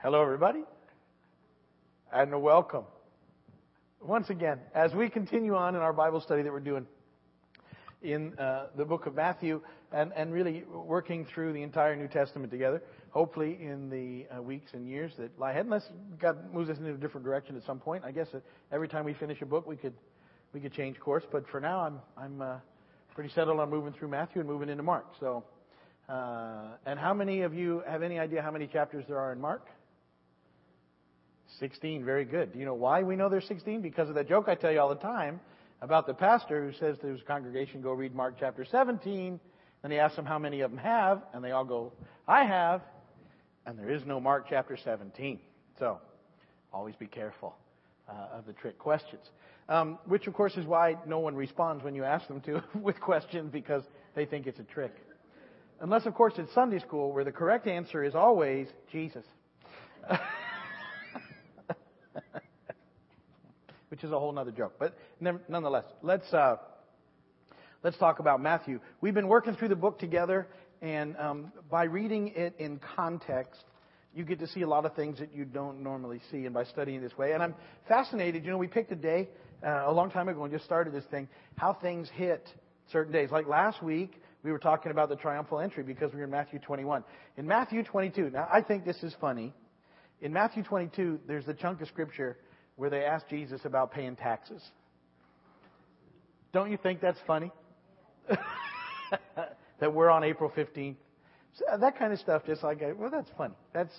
Hello, everybody, and welcome. Once again, as we continue on in our Bible study that we're doing in uh, the book of Matthew and, and really working through the entire New Testament together, hopefully in the uh, weeks and years that lie ahead, unless God moves us in a different direction at some point. I guess every time we finish a book, we could, we could change course, but for now, I'm, I'm uh, pretty settled on moving through Matthew and moving into Mark. So, uh, and how many of you have any idea how many chapters there are in Mark? 16, very good. Do you know why we know there's 16? Because of that joke I tell you all the time about the pastor who says to his congregation, go read Mark chapter 17. Then he asks them how many of them have, and they all go, I have. And there is no Mark chapter 17. So, always be careful uh, of the trick questions. Um, which, of course, is why no one responds when you ask them to with questions because they think it's a trick. Unless, of course, it's Sunday school where the correct answer is always Jesus. which is a whole other joke. But nonetheless, let's uh, let's talk about Matthew. We've been working through the book together, and um, by reading it in context, you get to see a lot of things that you don't normally see. And by studying this way, and I'm fascinated. You know, we picked a day uh, a long time ago and just started this thing. How things hit certain days. Like last week, we were talking about the triumphal entry because we were in Matthew 21. In Matthew 22, now I think this is funny. In Matthew 22, there's the chunk of scripture where they asked Jesus about paying taxes. Don't you think that's funny? that we're on April 15th. So that kind of stuff, just like, well, that's funny. That's,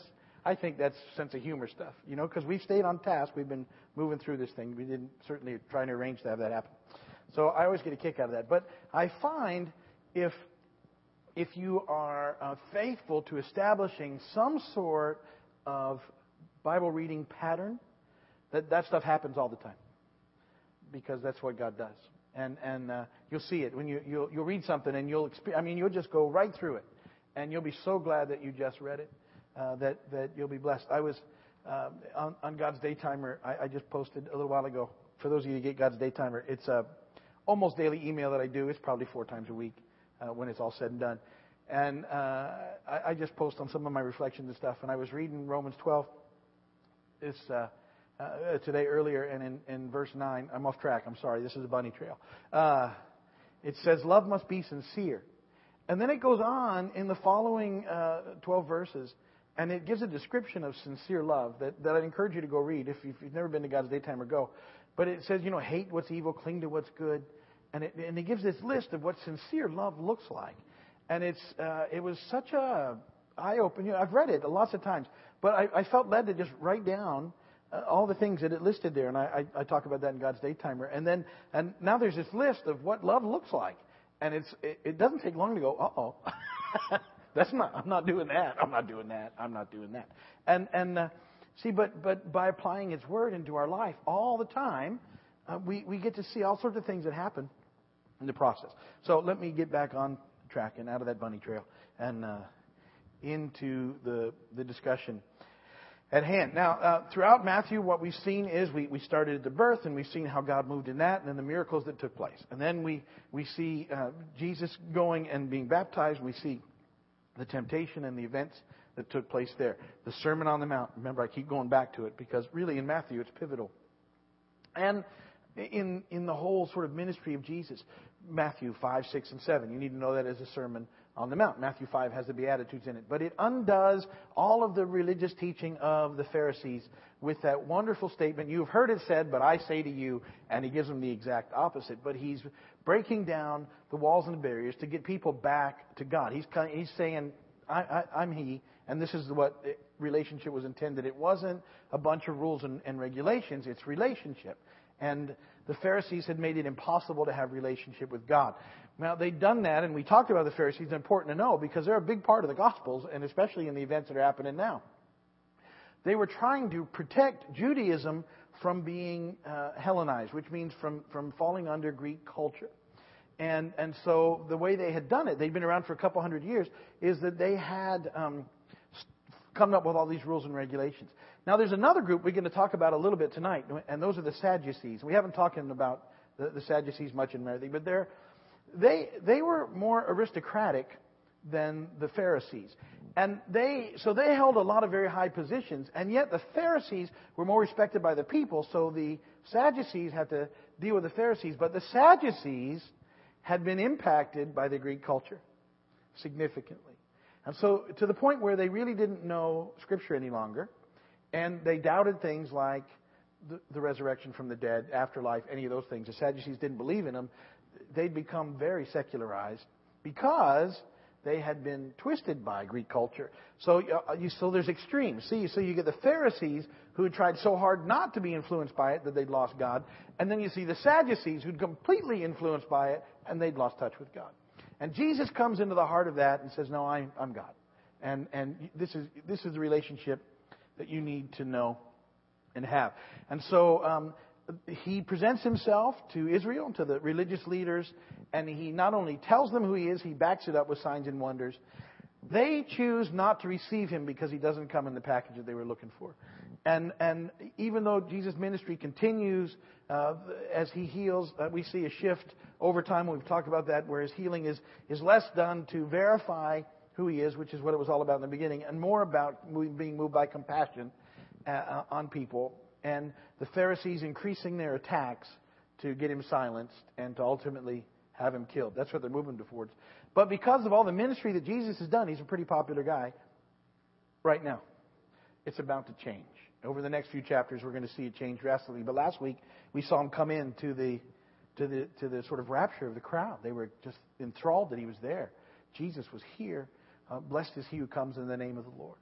I think that's sense of humor stuff, you know, because we've stayed on task. We've been moving through this thing. We didn't certainly trying to arrange to have that happen. So I always get a kick out of that. But I find if if you are uh, faithful to establishing some sort of Bible reading pattern, that, that stuff happens all the time because that's what God does. And, and uh, you'll see it when you, you'll, you'll read something and you'll, I mean, you'll just go right through it. And you'll be so glad that you just read it, uh, that, that you'll be blessed. I was uh, on, on God's Daytimer, I, I just posted a little while ago. For those of you who get God's Daytimer, it's a almost daily email that I do. It's probably four times a week uh, when it's all said and done. And uh, I, I just post on some of my reflections and stuff. And I was reading Romans 12. It's uh, uh, today earlier, and in, in verse 9, I'm off track. I'm sorry. This is a bunny trail. Uh, it says, Love must be sincere. And then it goes on in the following uh, 12 verses, and it gives a description of sincere love that, that I'd encourage you to go read if you've, never been to God's Daytimer go. But it says, you know, hate what's evil, cling to what's good. And it, and it gives this list of what sincere love looks like. And it's, uh, it was such a eye opener. You know, I've read it lots of times, but I, I felt led to just write down all the things that it listed there, and I, I, I talk about that in God's Daytimer. And then, and now there's this list of what love looks like, and it's it, it doesn't take long to go, uh oh, that's not. I'm not doing that. I'm not doing that. I'm not doing that. And and uh, see, but but by applying His Word into our life all the time, uh, we we get to see all sorts of things that happen in the process. So let me get back on track and out of that bunny trail and uh, into the the discussion at hand. Now, uh, throughout Matthew, what we've seen is we, we started at the birth and we've seen how God moved in that and then the miracles that took place. And then we, we see uh, Jesus going and being baptized. We see the temptation and the events that took place there. The Sermon on the Mount. Remember, I keep going back to it because really in Matthew it's pivotal. And in, in the whole sort of ministry of Jesus, Matthew 5, 6, and 7. You need to know that as a sermon on the Mount. Matthew 5 has the Beatitudes in it. But it undoes all of the religious teaching of the Pharisees with that wonderful statement, You've heard it said, but I say to you, and he gives them the exact opposite. But he's breaking down the walls and the barriers to get people back to God. He's, he's saying, I, am He, and this is what relationship was intended. It wasn't a bunch of rules and, and regulations, it's relationship. And the Pharisees had made it impossible to have relationship with God. Now, they'd done that, and we talked about the Pharisees. It's important to know because they're a big part of the Gospels, and especially in the events that are happening now. They were trying to protect Judaism from being uh, Hellenized, which means from, from falling under Greek culture. And, and so the way they had done it, they'd been around for a couple hundred years, is that they had um, come up with all these rules and regulations. Now, there's another group we're going to talk about a little bit tonight, and those are the Sadducees. We haven't talked about the, the Sadducees much in Mary, but they're, they, they were more aristocratic than the Pharisees. And they, so they held a lot of very high positions, and yet the Pharisees were more respected by the people, so the Sadducees had to deal with the Pharisees. But the Sadducees had been impacted by the Greek culture significantly. And so, to the point where they really didn't know Scripture any longer, and they doubted things like the, the, resurrection from the dead, afterlife, any of those things. The Sadducees didn't believe in them. They'd become very secularized because they had been twisted by Greek culture. So, uh, you, so there's extremes. See, so you get the Pharisees who had tried so hard not to be influenced by it that they'd lost God, and then you see the Sadducees who'd completely influenced by it and they'd lost touch with God. And Jesus comes into the heart of that and says, "No, I'm, I'm God," and and this is this is the relationship that you need to know and have. And so um, he presents himself to Israel, to the religious leaders, and he not only tells them who he is, he backs it up with signs and wonders. They choose not to receive him because he doesn't come in the package that they were looking for. And, and even though Jesus' ministry continues uh, as he heals, uh, we see a shift over time. We've talked about that, where his healing is, is less done to verify who he is, which is what it was all about in the beginning, and more about being moved by compassion uh, uh, on people. And the Pharisees increasing their attacks to get him silenced and to ultimately have him killed. That's what they're moving towards. But because of all the ministry that Jesus has done, he's a pretty popular guy right now. It's about to change. Over the next few chapters, we're going to see it change drastically. But last week, we saw him come in to the, to the, to the sort of rapture of the crowd. They were just enthralled that he was there. Jesus was here. Uh, blessed is he who comes in the name of the Lord.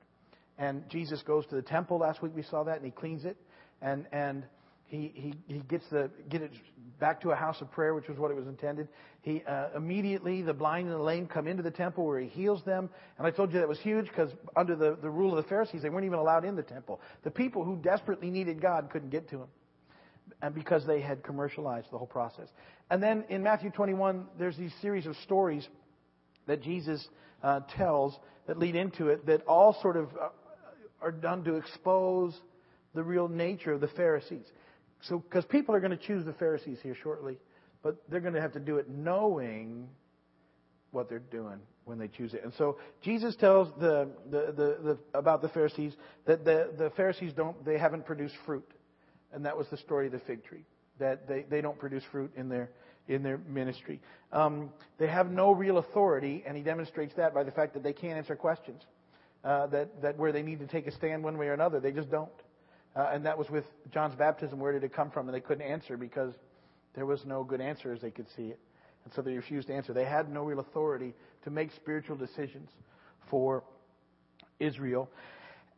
And Jesus goes to the temple. Last week we saw that, and he cleans it. And, and he, he, he gets the, get it back to a house of prayer, which was what it was intended. He uh, immediately, the blind and the lame come into the temple where he heals them. And I told you that was huge because under the, the rule of the Pharisees, they weren't even allowed in the temple. The people who desperately needed God couldn't get to him and because they had commercialized the whole process. And then in Matthew 21, there's these series of stories that Jesus uh, tells that lead into it that all sort of uh, are done to expose the real nature of the Pharisees. So, because people are going to choose the Pharisees here shortly, but they're going to have to do it knowing what they're doing when they choose it. And so Jesus tells the, the, the, the about the Pharisees that the, the Pharisees don't they haven't produced fruit. And that was the story of the fig tree. That they, they don't produce fruit in their in their ministry. Um, they have no real authority, and he demonstrates that by the fact that they can't answer questions. Uh, that, that where they need to take a stand one way or another, they just don't. Uh, and that was with John's baptism. Where did it come from? And they couldn't answer because there was no good answer as they could see it. And so they refused to answer. They had no real authority to make spiritual decisions for Israel.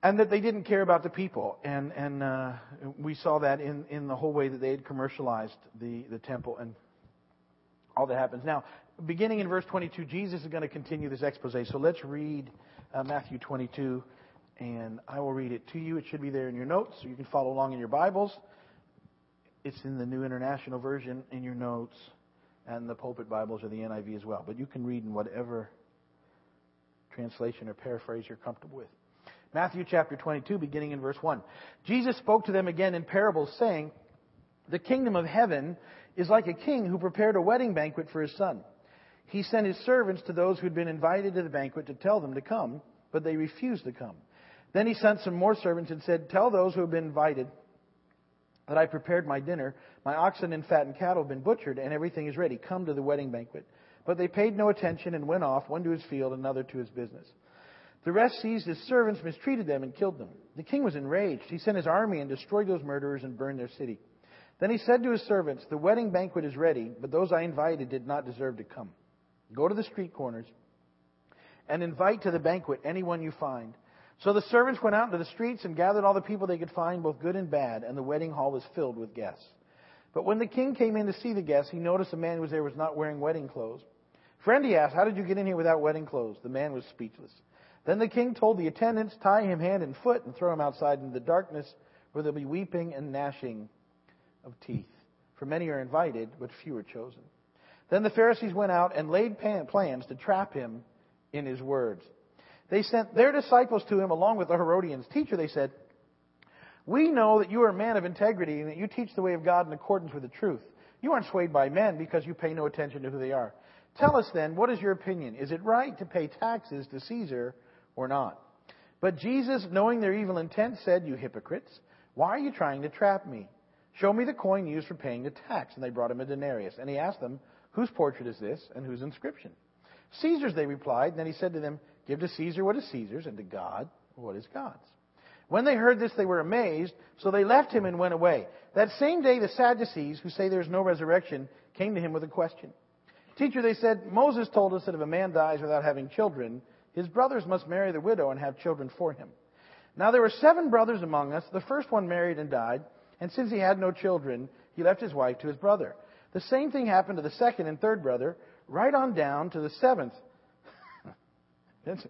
And that they didn't care about the people. And, and uh, we saw that in, in the whole way that they had commercialized the, the temple and all that happens. Now, beginning in verse 22, Jesus is going to continue this expose. So let's read uh, Matthew 22 and I will read it to you. It should be there in your notes, so you can follow along in your Bibles. It's in the New International Version in your notes, and the pulpit Bibles or the NIV as well. But you can read in whatever translation or paraphrase you're comfortable with. Matthew chapter 22, beginning in verse 1. Jesus spoke to them again in parables, saying, The kingdom of heaven is like a king who prepared a wedding banquet for his son. He sent his servants to those who had been invited to the banquet to tell them to come, but they refused to come. Then he sent some more servants and said, Tell those who have been invited that I prepared my dinner. My oxen and fattened cattle have been butchered, and everything is ready. Come to the wedding banquet. But they paid no attention and went off, one to his field, another to his business. The rest seized his servants, mistreated them, and killed them. The king was enraged. He sent his army and destroyed those murderers and burned their city. Then he said to his servants, The wedding banquet is ready, but those I invited did not deserve to come. Go to the street corners and invite to the banquet anyone you find. So the servants went out into the streets and gathered all the people they could find, both good and bad, and the wedding hall was filled with guests. But when the king came in to see the guests, he noticed a man who was there was not wearing wedding clothes. Friend, he asked, how did you get in here without wedding clothes? The man was speechless. Then the king told the attendants, tie him hand and foot and throw him outside into the darkness where there'll be weeping and gnashing of teeth. For many are invited, but few are chosen. Then the Pharisees went out and laid plans to trap him in his words. They sent their disciples to him along with the Herodians. Teacher, they said, we know that you are a man of integrity and that you teach the way of God in accordance with the truth. You aren't swayed by men because you pay no attention to who they are. Tell us then, what is your opinion? Is it right to pay taxes to Caesar or not? But Jesus, knowing their evil intent, said, You hypocrites, why are you trying to trap me? Show me the coin used for paying the tax. And they brought him a denarius. And he asked them, Whose portrait is this, and whose inscription? Caesar's, they replied. And then he said to them, Give to Caesar what is Caesar's, and to God what is God's. When they heard this, they were amazed, so they left him and went away. That same day, the Sadducees, who say there is no resurrection, came to him with a question. Teacher, they said, Moses told us that if a man dies without having children, his brothers must marry the widow and have children for him. Now there were seven brothers among us. The first one married and died, and since he had no children, he left his wife to his brother. The same thing happened to the second and third brother, right on down to the seventh. That's,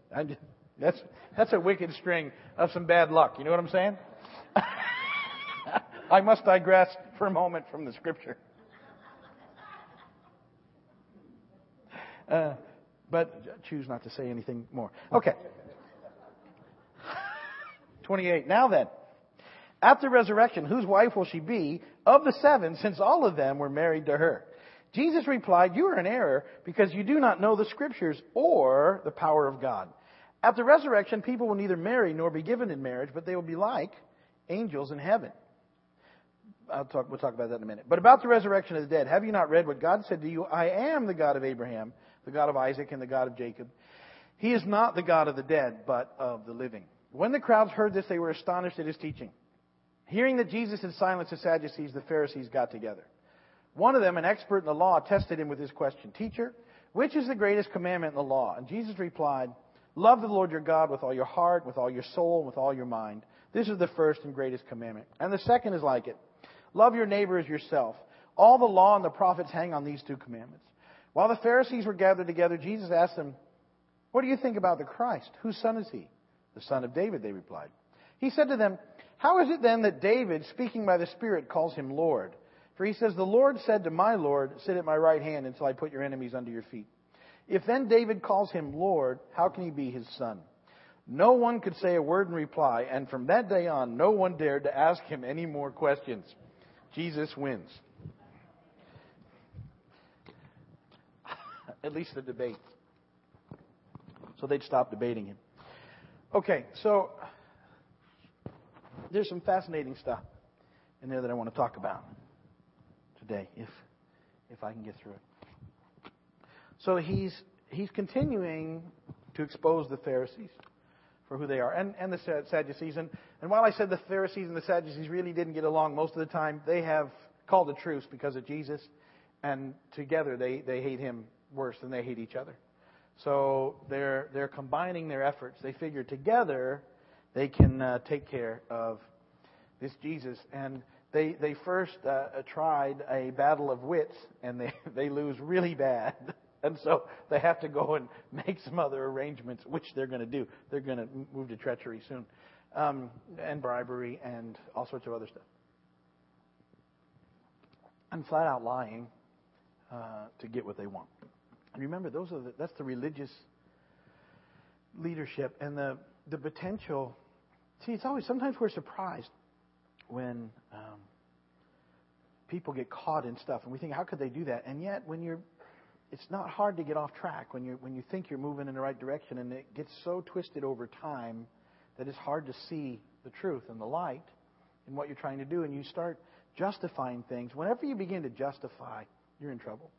that's, that's a wicked string of some bad luck. You know what I'm saying? I must digress for a moment from the scripture. Uh, but choose not to say anything more. Okay. 28. Now then, after resurrection, whose wife will she be of the seven, since all of them were married to her? Jesus replied, You are in error because you do not know the scriptures or the power of God. At the resurrection, people will neither marry nor be given in marriage, but they will be like angels in heaven. I'll talk, we'll talk about that in a minute. But about the resurrection of the dead, have you not read what God said to you? I am the God of Abraham, the God of Isaac, and the God of Jacob. He is not the God of the dead, but of the living. When the crowds heard this, they were astonished at his teaching. Hearing that Jesus had silenced the Sadducees, the Pharisees got together. One of them, an expert in the law, tested him with this question Teacher, which is the greatest commandment in the law? And Jesus replied, Love the Lord your God with all your heart, with all your soul, with all your mind. This is the first and greatest commandment. And the second is like it Love your neighbor as yourself. All the law and the prophets hang on these two commandments. While the Pharisees were gathered together, Jesus asked them, What do you think about the Christ? Whose son is he? The son of David, they replied. He said to them, How is it then that David, speaking by the Spirit, calls him Lord? For he says, The Lord said to my Lord, Sit at my right hand until I put your enemies under your feet. If then David calls him Lord, how can he be his son? No one could say a word in reply, and from that day on, no one dared to ask him any more questions. Jesus wins. At least the debate. So they'd stop debating him. Okay, so there's some fascinating stuff in there that I want to talk about today, if if I can get through it. So he's he's continuing to expose the Pharisees for who they are, and and the Sadducees. And, and while I said the Pharisees and the Sadducees really didn't get along most of the time, they have called a truce because of Jesus, and together they they hate him worse than they hate each other. So they're they're combining their efforts. They figure together they can uh, take care of this Jesus. And they they first uh, tried a battle of wits, and they they lose really bad. And so they have to go and make some other arrangements, which they're going to do. They're going to move to treachery soon, um, and bribery, and all sorts of other stuff. And flat out lying uh, to get what they want. And remember, those are the, that's the religious leadership and the the potential. See, it's always sometimes we're surprised when um, people get caught in stuff, and we think, how could they do that? And yet, when you're it's not hard to get off track when you when you think you're moving in the right direction, and it gets so twisted over time that it's hard to see the truth and the light in what you're trying to do, and you start justifying things. Whenever you begin to justify, you're in trouble.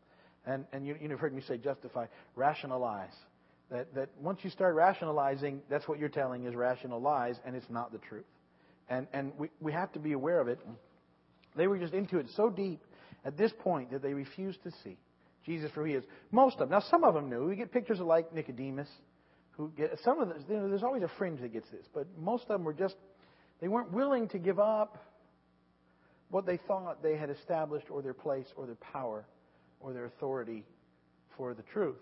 And, and you, you've heard me say justify, rationalize. That, that once you start rationalizing, that's what you're telling is rational lies, and it's not the truth. And, and we, we have to be aware of it. They were just into it so deep at this point that they refused to see Jesus for who he is. Most of them. Now, some of them knew. We get pictures of like Nicodemus, who get some of the, you know, there's always a fringe that gets this, but most of them were just they weren't willing to give up what they thought they had established or their place or their power or their authority for the truth.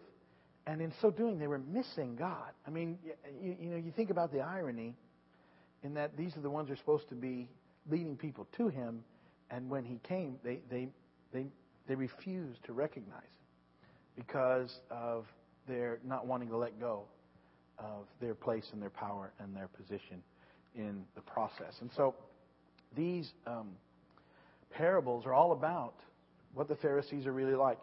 And in so doing, they were missing God. I mean, you, you know, you think about the irony in that these are the ones who are supposed to be leading people to Him, and when He came, they, they, they, they refused to recognize Him because of their not wanting to let go of their place and their power and their position in the process. And so these um, parables are all about what the Pharisees are really like.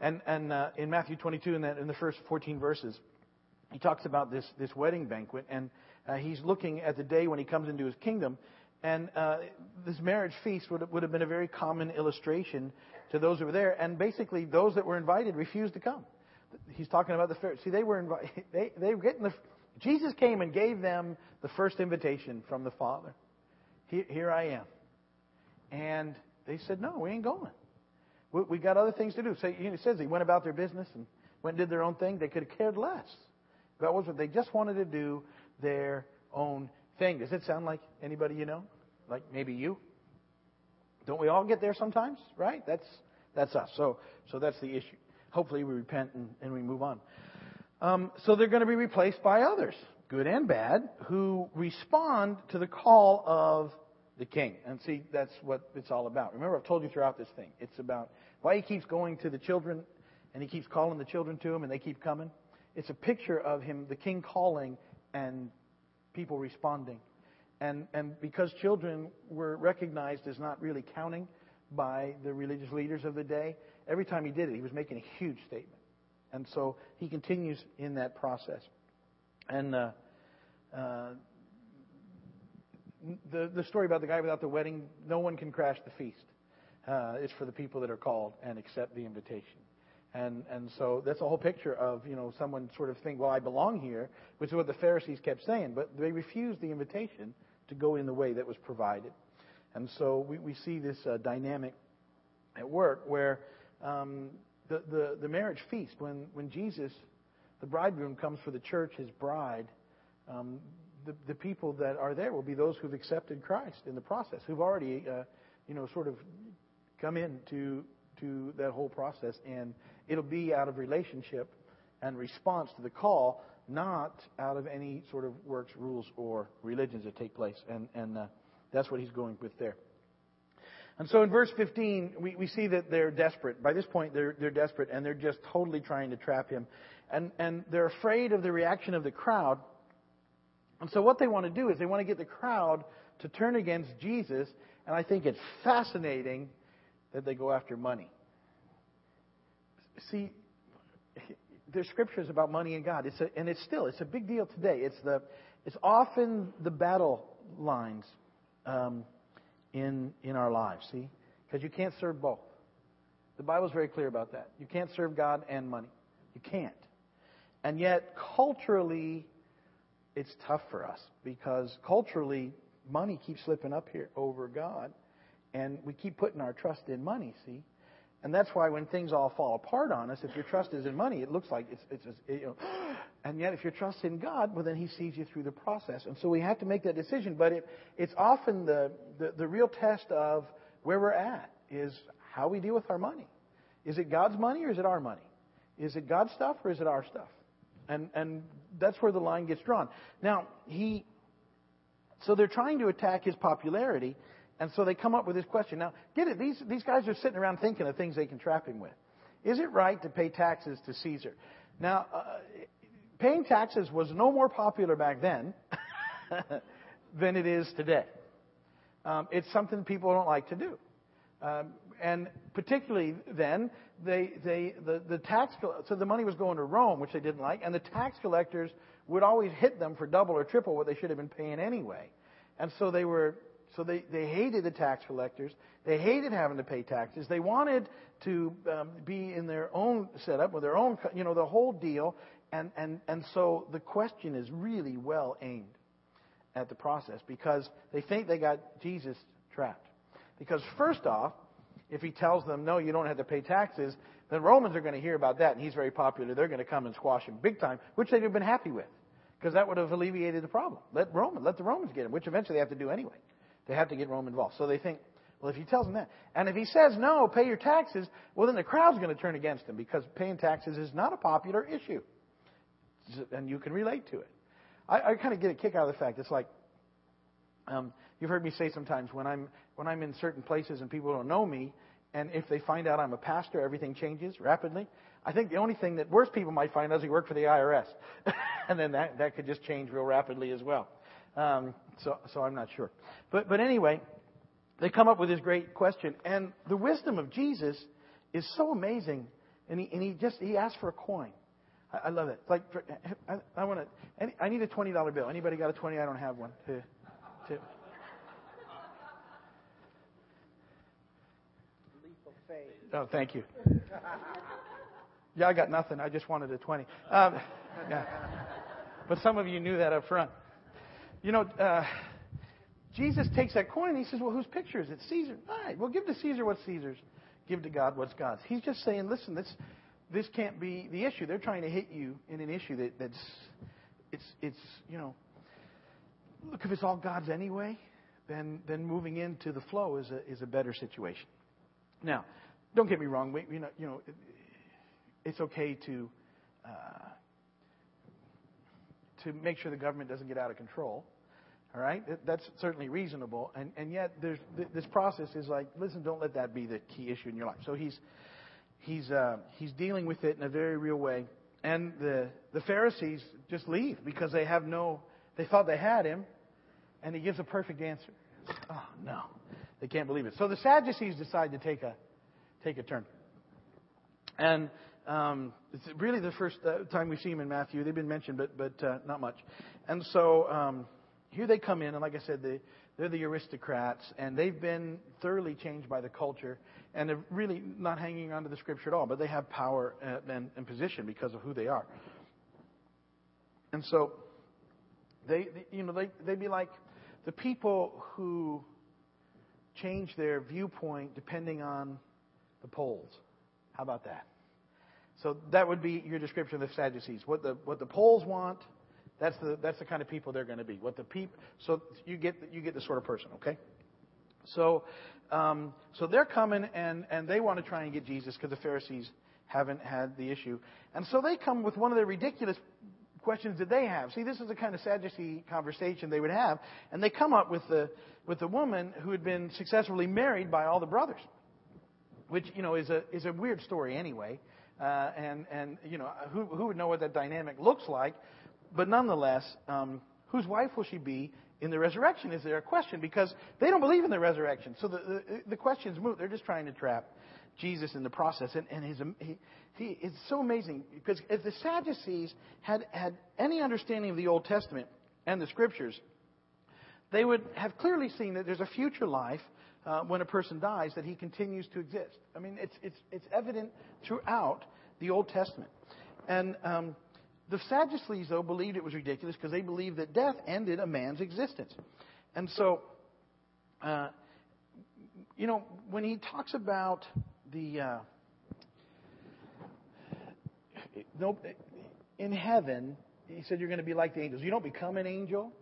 And, and uh, in Matthew 22, in, that, in the first 14 verses, he talks about this, this wedding banquet, and uh, he's looking at the day when he comes into his kingdom. And uh, this marriage feast would, would have been a very common illustration to those who were there. And basically, those that were invited refused to come. He's talking about the Pharisees. See, they were invited. They, they were getting the. Jesus came and gave them the first invitation from the Father. Here, here I am. And they said, No, we ain't going. We, we got other things to do. So he says they went about their business and went and did their own thing. They could have cared less. That was what they just wanted to do their own thing. Does it sound like anybody you know? Like maybe you? Don't we all get there sometimes? Right? That's that's us. So so that's the issue. Hopefully we repent and, and we move on. Um, so they're going to be replaced by others, good and bad, who respond to the call of the king. And see, that's what it's all about. Remember, I've told you throughout this thing. It's about why he keeps going to the children and he keeps calling the children to him and they keep coming. It's a picture of him, the king calling and people responding. And, and because children were recognized as not really counting by the religious leaders of the day, every time he did it, he was making a huge statement. And so he continues in that process. And uh, uh, the, the story about the guy without the wedding, no one can crash the feast. Uh, it's for the people that are called and accept the invitation. And, and so that's a whole picture of, you know, someone sort of think, well, I belong here, which is what the Pharisees kept saying, but they refused the invitation to go in the way that was provided. And so we, we see this uh, dynamic at work where um, the, the, the marriage feast, when, when Jesus, the bridegroom, comes for the church, his bride, um, the, the people that are there will be those who've accepted Christ in the process, who've already, uh, you know, sort of come into to that whole process, and it'll be out of relationship and response to the call, not out of any sort of works, rules, or religions that take place. And, and uh, that's what he's going with there. And so in verse 15, we, we see that they're desperate. By this point, they're, they're desperate, and they're just totally trying to trap him. And, and they're afraid of the reaction of the crowd. And so what they want to do is they want to get the crowd to turn against Jesus. And I think it's fascinating that they go after money. See, there's scriptures about money and God. It's a, and it's still, it's a big deal today. It's the, it's often the battle lines um, in in our lives. See, because you can't serve both. The Bible's very clear about that. You can't serve God and money. You can't. And yet, culturally, it's tough for us because culturally, money keeps slipping up here over God, and we keep putting our trust in money. See, and that's why when things all fall apart on us, if your trust is in money, it looks like it's, it's, it's you know, and yet if your trust in God, well then He sees you through the process. And so we have to make that decision. But it, it's often the, the, the real test of where we're at is how we deal with our money. Is it God's money or is it our money? Is it God's stuff or is it our stuff? And, and that's where the line gets drawn. Now, he, so they're trying to attack his popularity, and so they come up with this question. Now, get it, these, these guys are sitting around thinking of things they can trap him with. Is it right to pay taxes to Caesar? Now, uh, paying taxes was no more popular back then than it is today. Um, it's something people don't like to do. Um, and particularly then, they, they, the, the tax, so the money was going to Rome, which they didn't like, and the tax collectors would always hit them for double or triple what they should have been paying anyway. And so they were so they, they hated the tax collectors. They hated having to pay taxes. They wanted to um, be in their own setup with their own, you know, the whole deal. And, and, and so the question is really well aimed at the process because they think they got Jesus trapped. Because first off, if he tells them, no, you don't have to pay taxes, then Romans are going to hear about that, and he's very popular. They're going to come and squash him big time, which they'd have been happy with, because that would have alleviated the problem. Let Roman, let the Romans get him, which eventually they have to do anyway. They have to get Rome involved. So they think, well, if he tells them that, and if he says no, pay your taxes, well, then the crowd's going to turn against him because paying taxes is not a popular issue, and you can relate to it. I, I kind of get a kick out of the fact it's like um, you've heard me say sometimes when I'm when I'm in certain places and people don't know me, and if they find out I'm a pastor, everything changes rapidly. I think the only thing that worse people might find is he worked for the IRS, and then that that could just change real rapidly as well. Um, so, so I'm not sure. But, but anyway, they come up with this great question. And the wisdom of Jesus is so amazing And he, and he just, he asked for a coin. I, I love it. Like, I, I want to, I need a $20 bill. Anybody got a 20? I don't have one. To, to. Oh, thank you. Yeah, I got nothing. I just wanted a 20. Um, yeah. But some of you knew that up front. You know, uh, Jesus takes that coin and he says, Well, whose picture is it? Caesar. All right, well, give to Caesar what's Caesar's. Give to God what's God's. He's just saying, Listen, this, this can't be the issue. They're trying to hit you in an issue that, that's, it's, it's, you know, look, if it's all God's anyway, then, then moving into the flow is a, is a better situation. Now, don't get me wrong. We, you know, you know, it's okay to uh, to make sure the government doesn't get out of control. All right, that's certainly reasonable, and and yet there's this process is like, listen, don't let that be the key issue in your life. So he's he's uh, he's dealing with it in a very real way, and the the Pharisees just leave because they have no, they thought they had him, and he gives a perfect answer. Oh no, they can't believe it. So the Sadducees decide to take a take a turn, and um, it's really the first uh, time we see them in Matthew. They've been mentioned, but but uh, not much. And so um, here they come in, and like I said, they, they're the aristocrats, and they've been thoroughly changed by the culture, and they're really not hanging on to the scripture at all, but they have power uh, and, and position because of who they are. And so they, they you know, they, they'd be like the people who change their viewpoint depending on the polls. How about that? So that would be your description of the Sadducees. What the what the polls want, that's the that's the kind of people they're going to be. What the peop so you get you get the sort of person, okay? So um, so they're coming and and they want to try and get Jesus because the Pharisees haven't had the issue, and so they come with one of the ridiculous questions that they have. See, this is the kind of Sadducee conversation they would have, and they come up with the with the woman who had been successfully married by all the brothers, which you know is a is a weird story anyway. Uh, and and you know who who would know what that dynamic looks like, but nonetheless, um, whose wife will she be in the resurrection? Is there a question because they don't believe in the resurrection? So the the, the questions move. They're just trying to trap Jesus in the process, and and his he, he it's so amazing because if the Sadducees had had any understanding of the Old Testament and the Scriptures, they would have clearly seen that there's a future life uh, when a person dies that he continues to exist. I mean, it's, it's, it's evident throughout the Old Testament. And um, the Sadducees, though, believed it was ridiculous because they believed that death ended a man's existence. And so, uh, you know, when he talks about the. Uh, no, in heaven, he said you're going to be like the angels. You don't become an angel,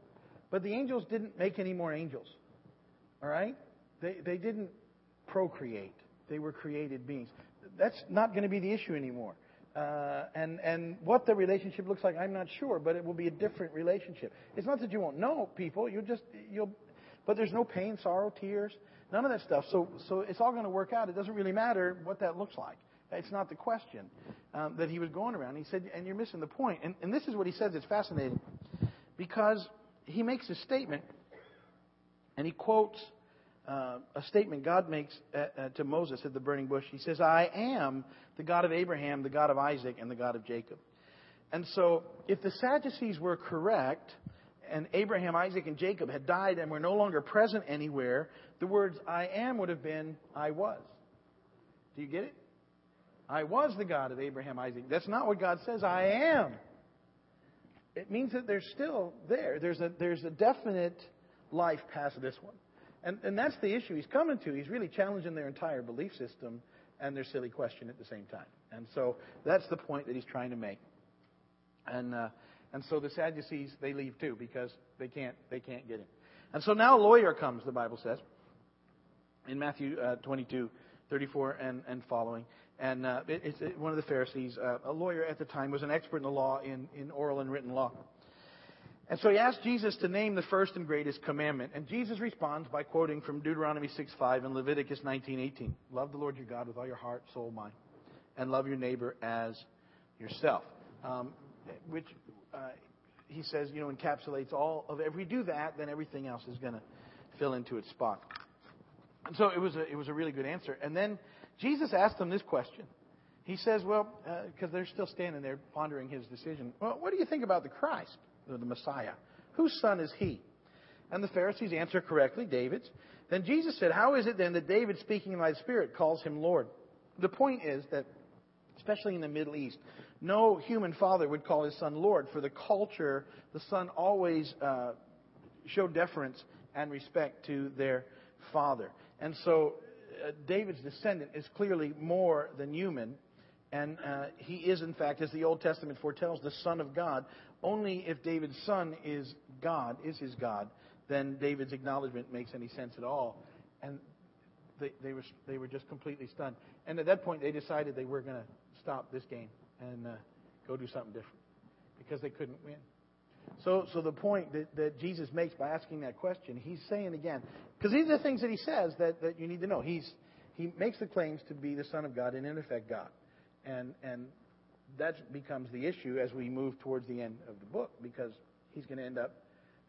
but the angels didn't make any more angels. All right? They, they didn't procreate, they were created beings. That's not going to be the issue anymore. Uh, and and what the relationship looks like, I'm not sure, but it will be a different relationship. It's not that you won't know people, you just you'll, but there's no pain, sorrow, tears, none of that stuff. So so it's all going to work out. It doesn't really matter what that looks like. It's not the question um, that he was going around. He said, and you're missing the point. And, and this is what he says. It's fascinating because he makes a statement, and he quotes uh, a statement God makes at, uh, to Moses at the burning bush. He says, I am the God of Abraham, the God of Isaac, and the God of Jacob. And so, if the Sadducees were correct, and Abraham, Isaac, and Jacob had died and were no longer present anywhere, the words I am would have been I was. Do you get it? I was the God of Abraham, Isaac. That's not what God says. I am. It means that they're still there. There's a, there's a definite life past this one. And, and that's the issue he's coming to. He's really challenging their entire belief system and their silly question at the same time. And so that's the point that he's trying to make. And, uh, and so the Sadducees, they leave too because they can't, they can't get in. And so now a lawyer comes, the Bible says, in Matthew uh, 22, 34 and, and following. And uh, it, it's one of the Pharisees, uh, a lawyer at the time, was an expert in the law, in, in oral and written law. And so he asked Jesus to name the first and greatest commandment. And Jesus responds by quoting from Deuteronomy 6:5 and Leviticus 19:18. Love the Lord your God with all your heart, soul, mind, and love your neighbor as yourself. Um, which uh, he says, you know, encapsulates all of. If we do that, then everything else is going to fill into its spot. And so it was a it was a really good answer. And then Jesus asked them this question. he says, well, because uh, they're still standing there pondering his decision. Well, what do you think about the Christ, the Messiah? Whose son is he? And the Pharisees answer correctly, David's. Then Jesus said, How is it then that David, speaking in the Spirit, calls him Lord? The point is that, especially in the Middle East, no human father would call his son Lord. For the culture, the son always uh, showed deference and respect to their father. And so uh, David's descendant is clearly more than human. And uh, he is, in fact, as the Old Testament foretells, the Son of God. Only if David's son is God, is his God, then David's acknowledgement makes any sense at all. And they, they, were, they were just completely stunned. And at that point, they decided they were going to stop this game and uh, go do something different because they couldn't win. So, so the point that, that Jesus makes by asking that question, he's saying again, because these are the things that he says that, that you need to know. He's, he makes the claims to be the Son of God and in effect God. And, and that becomes the issue as we move towards the end of the book because he's going to end up,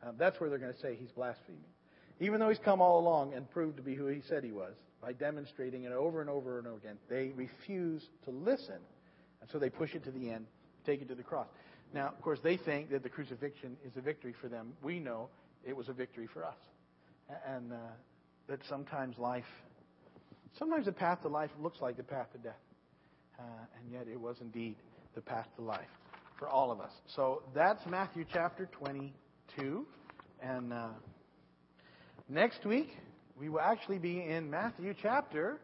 uh, that's where they're going to say he's blaspheming. Even though he's come all along and proved to be who he said he was by demonstrating it over and over and over again, they refuse to listen. And so they push it to the end, take it to the cross. Now, of course, they think that the crucifixion is a victory for them. We know it was a victory for us. And uh, that sometimes life, sometimes the path to life looks like the path to death. Uh, and yet it was indeed the path to life for all of us. So that's Matthew chapter 22. And uh, next week, we will actually be in Matthew chapter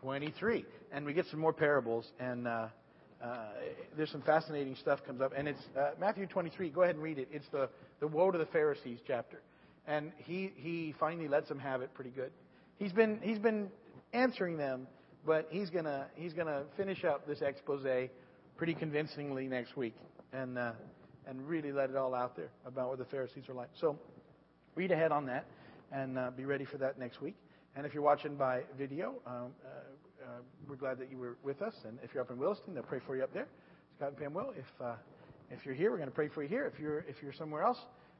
23. And we get some more parables. And uh, uh, there's some fascinating stuff comes up, and it's uh, Matthew 23. Go ahead and read it. It's the the woe to the Pharisees chapter, and he he finally lets them have it pretty good. He's been he's been answering them, but he's gonna he's gonna finish up this expose pretty convincingly next week, and uh, and really let it all out there about what the Pharisees are like. So read ahead on that, and uh, be ready for that next week. And if you're watching by video, um, uh, uh, we're glad that you were with us. And if you're up in Williston, they'll pray for you up there. Scott and Pam will. If uh, if you're here, we're going to pray for you here. If you're if you're somewhere else,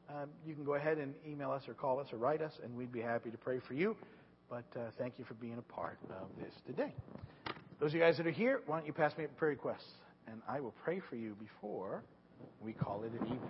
um, you can go ahead and email us or call us or write us, and we'd be happy to pray for you. But uh, thank you for being a part of this today. Those of you guys that are here, why don't you pass me a prayer request, and I will pray for you before we call it an evening.